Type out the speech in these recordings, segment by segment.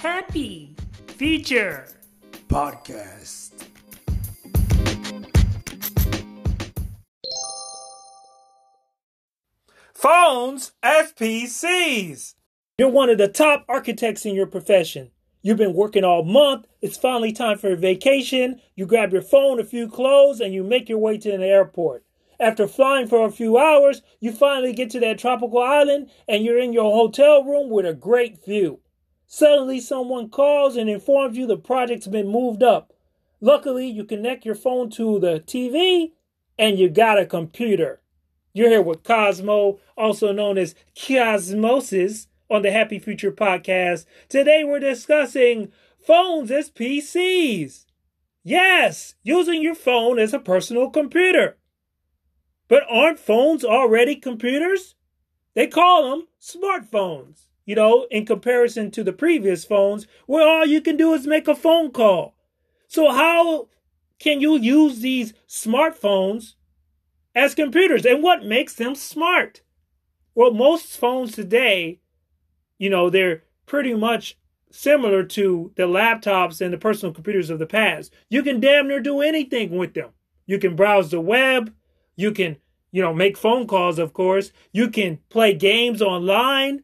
Happy Future Podcast. Phones as PCs. You're one of the top architects in your profession. You've been working all month. It's finally time for a vacation. You grab your phone, a few clothes, and you make your way to an airport. After flying for a few hours, you finally get to that tropical island and you're in your hotel room with a great view. Suddenly, someone calls and informs you the project's been moved up. Luckily, you connect your phone to the TV and you got a computer. You're here with Cosmo, also known as Cosmosis, on the Happy Future podcast. Today, we're discussing phones as PCs. Yes, using your phone as a personal computer. But aren't phones already computers? They call them smartphones, you know, in comparison to the previous phones where all you can do is make a phone call. So, how can you use these smartphones as computers? And what makes them smart? Well, most phones today, you know, they're pretty much similar to the laptops and the personal computers of the past. You can damn near do anything with them. You can browse the web. You can, you know, make phone calls, of course. You can play games online.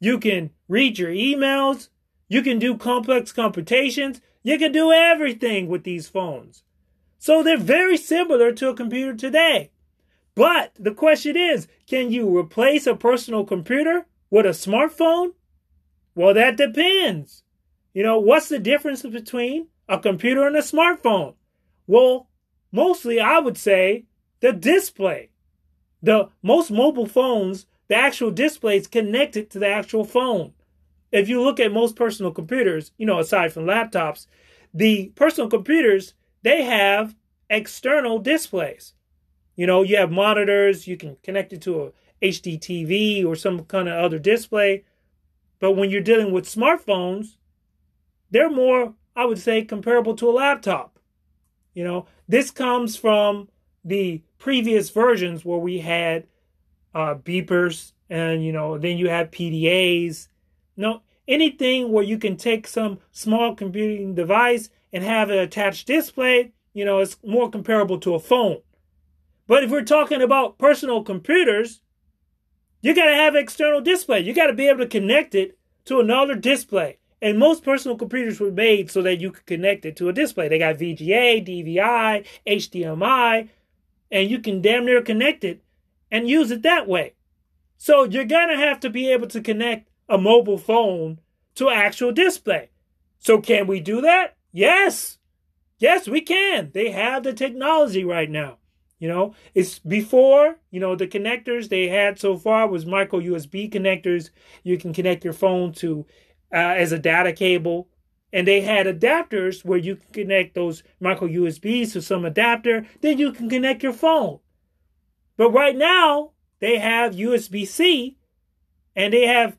You can read your emails. You can do complex computations. You can do everything with these phones. So they're very similar to a computer today. But the question is, can you replace a personal computer with a smartphone? Well, that depends. You know, what's the difference between a computer and a smartphone? Well, mostly I would say the display. The most mobile phones, the actual display is connected to the actual phone. If you look at most personal computers, you know, aside from laptops, the personal computers, they have external displays. You know, you have monitors, you can connect it to a HD TV or some kind of other display. But when you're dealing with smartphones, they're more, I would say, comparable to a laptop. You know, this comes from the previous versions where we had uh, beepers and you know then you have PDAs. No, anything where you can take some small computing device and have an attached display, you know, it's more comparable to a phone. But if we're talking about personal computers, you got to have external display. You got to be able to connect it to another display. And most personal computers were made so that you could connect it to a display. They got VGA, DVI, HDMI, and you can damn near connect it and use it that way. So you're going to have to be able to connect a mobile phone to actual display. So can we do that? Yes. Yes, we can. They have the technology right now. You know, it's before, you know, the connectors they had so far was micro USB connectors. You can connect your phone to uh, as a data cable. And they had adapters where you can connect those micro USBs to some adapter. Then you can connect your phone. But right now, they have USB C and they have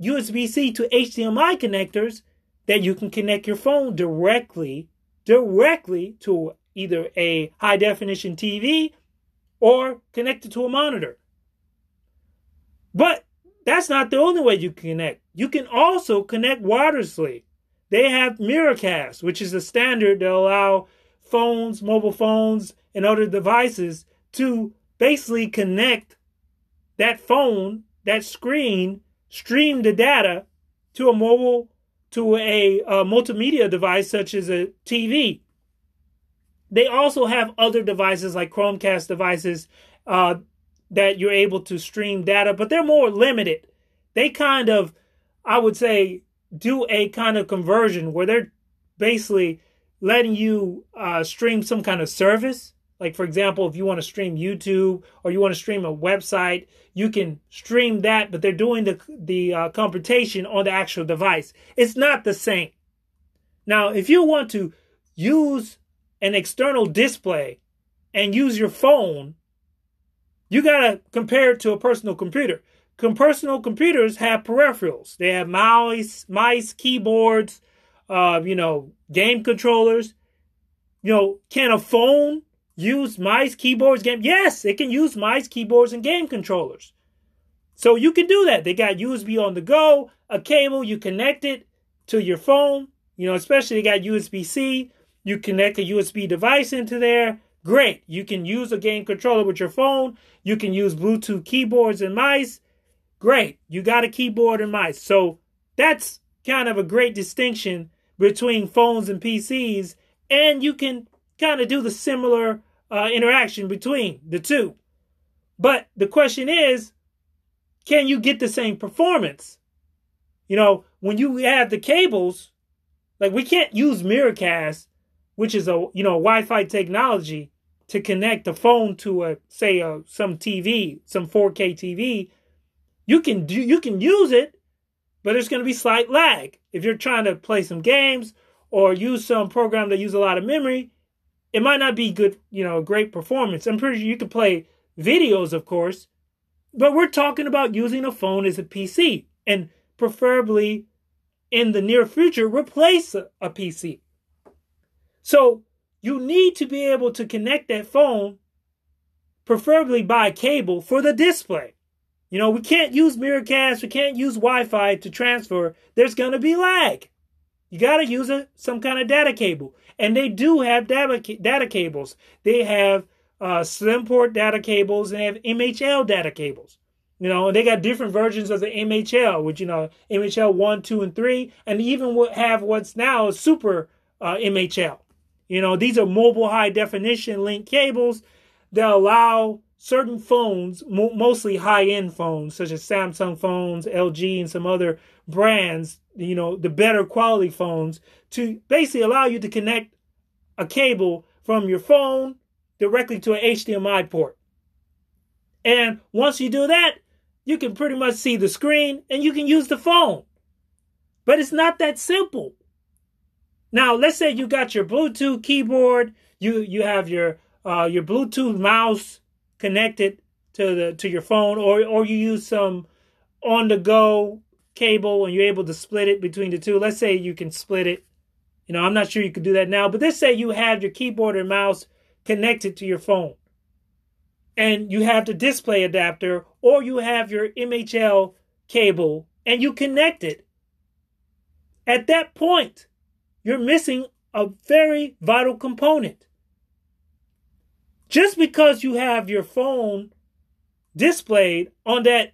USB C to HDMI connectors that you can connect your phone directly, directly to either a high definition TV or connect it to a monitor. But that's not the only way you can connect. You can also connect wirelessly. They have Miracast, which is a standard that allow phones, mobile phones, and other devices to basically connect that phone, that screen, stream the data to a mobile, to a, a multimedia device such as a TV. They also have other devices like Chromecast devices uh, that you're able to stream data, but they're more limited. They kind of, I would say, do a kind of conversion where they're basically letting you uh, stream some kind of service. Like, for example, if you want to stream YouTube or you want to stream a website, you can stream that, but they're doing the, the uh, computation on the actual device. It's not the same. Now, if you want to use an external display and use your phone, you got to compare it to a personal computer. Com- personal computers have peripherals. They have mouse, mice, keyboards, uh, you know, game controllers. You know, can a phone use mice, keyboards, game? Yes, it can use mice, keyboards, and game controllers. So you can do that. They got USB on the go, a cable, you connect it, to your phone. You know, especially they got USB C. You connect a USB device into there. Great. You can use a game controller with your phone. You can use Bluetooth keyboards and mice. Great. You got a keyboard and mice. So that's kind of a great distinction between phones and PCs. And you can kind of do the similar uh, interaction between the two. But the question is, can you get the same performance? You know, when you have the cables, like we can't use Miracast, which is a you know Wi-Fi technology, to connect the phone to a say a, some TV, some 4K TV. You can do you can use it, but there's going to be slight lag if you're trying to play some games or use some program that use a lot of memory. It might not be good, you know, great performance. I'm pretty sure you can play videos, of course, but we're talking about using a phone as a PC and preferably in the near future replace a, a PC. So you need to be able to connect that phone, preferably by cable, for the display. You know, we can't use Miracast, we can't use Wi Fi to transfer. There's to be lag. You got to use a, some kind of data cable. And they do have data, data cables. They have uh, slim port data cables and they have MHL data cables. You know, they got different versions of the MHL, which, you know, MHL 1, 2, and 3, and even have what's now a super uh, MHL. You know, these are mobile high definition link cables that allow certain phones, mo- mostly high end phones, such as Samsung phones, LG, and some other brands, you know, the better quality phones, to basically allow you to connect a cable from your phone directly to an HDMI port. And once you do that, you can pretty much see the screen and you can use the phone. But it's not that simple. Now, let's say you got your Bluetooth keyboard, you you have your uh, your Bluetooth mouse connected to the to your phone, or or you use some on the go cable and you're able to split it between the two. Let's say you can split it. You know, I'm not sure you could do that now, but let's say you have your keyboard and mouse connected to your phone. And you have the display adapter or you have your MHL cable and you connect it. At that point, you're missing a very vital component. Just because you have your phone displayed on that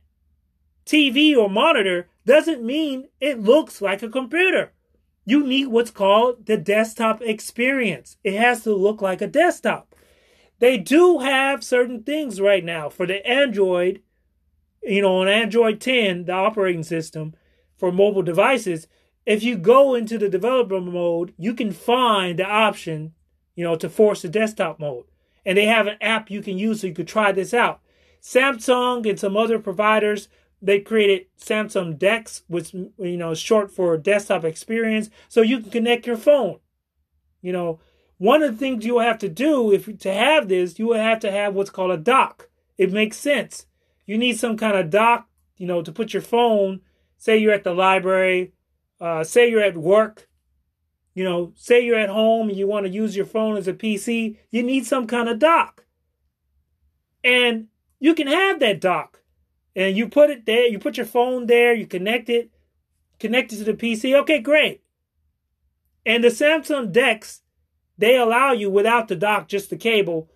TV or monitor doesn't mean it looks like a computer. You need what's called the desktop experience. It has to look like a desktop. They do have certain things right now for the Android, you know, on Android 10, the operating system for mobile devices. If you go into the developer mode, you can find the option, you know, to force the desktop mode. And they have an app you can use so you could try this out. Samsung and some other providers they created Samsung DeX, which you know is short for desktop experience, so you can connect your phone. You know, one of the things you'll have to do if to have this, you will have to have what's called a dock. It makes sense. You need some kind of dock, you know, to put your phone. Say you're at the library, uh, say you're at work, you know, say you're at home and you want to use your phone as a PC. You need some kind of dock, and you can have that dock and you put it there, you put your phone there, you connect it, connect it to the PC. Okay, great. And the Samsung DeX, they allow you without the dock, just the cable,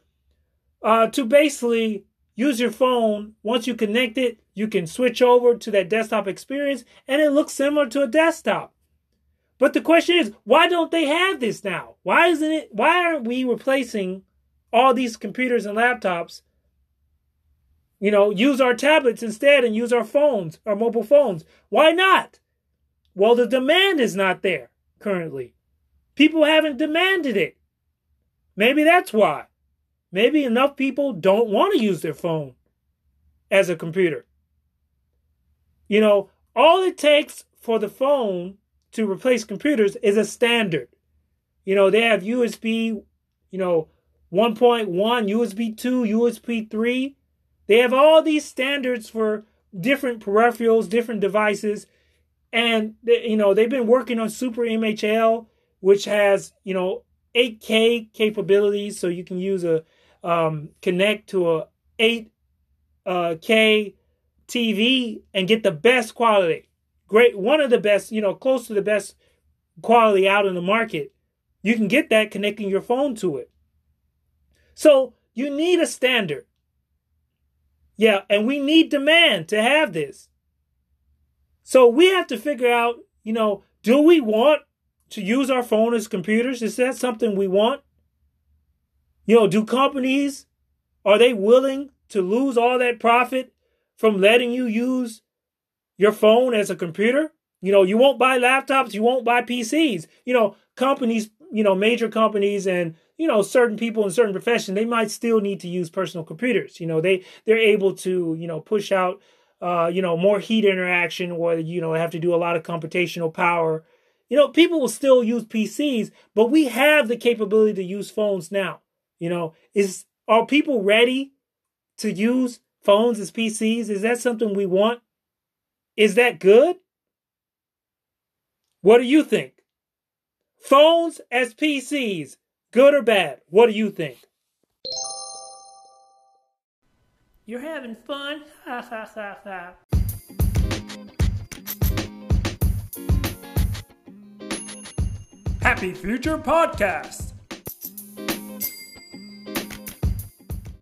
uh, to basically use your phone. Once you connect it, you can switch over to that desktop experience, and it looks similar to a desktop. But the question is, why don't they have this now? Why isn't it? Why aren't we replacing all these computers and laptops you know, use our tablets instead and use our phones, our mobile phones. Why not? Well, the demand is not there currently. People haven't demanded it. Maybe that's why. Maybe enough people don't want to use their phone as a computer. You know, all it takes for the phone to replace computers is a standard. You know, they have USB, you know, 1.1, USB 2, USB 3. They have all these standards for different peripherals, different devices, and they, you know they've been working on Super MHL, which has you know 8K capabilities, so you can use a um, connect to a 8K uh, TV and get the best quality. Great, one of the best, you know, close to the best quality out in the market. You can get that connecting your phone to it. So you need a standard. Yeah, and we need demand to have this. So we have to figure out, you know, do we want to use our phone as computers? Is that something we want? You know, do companies, are they willing to lose all that profit from letting you use your phone as a computer? You know, you won't buy laptops, you won't buy PCs. You know, companies, you know, major companies and you know certain people in certain professions they might still need to use personal computers. You know they they're able to you know push out uh, you know more heat interaction or you know have to do a lot of computational power. You know people will still use pcs but we have the capability to use phones now. You know is are people ready to use phones as pcs is that something we want is that good what do you think phones as pcs Good or bad? What do you think? You're having fun? Ha ha ha ha. Happy Future Podcast!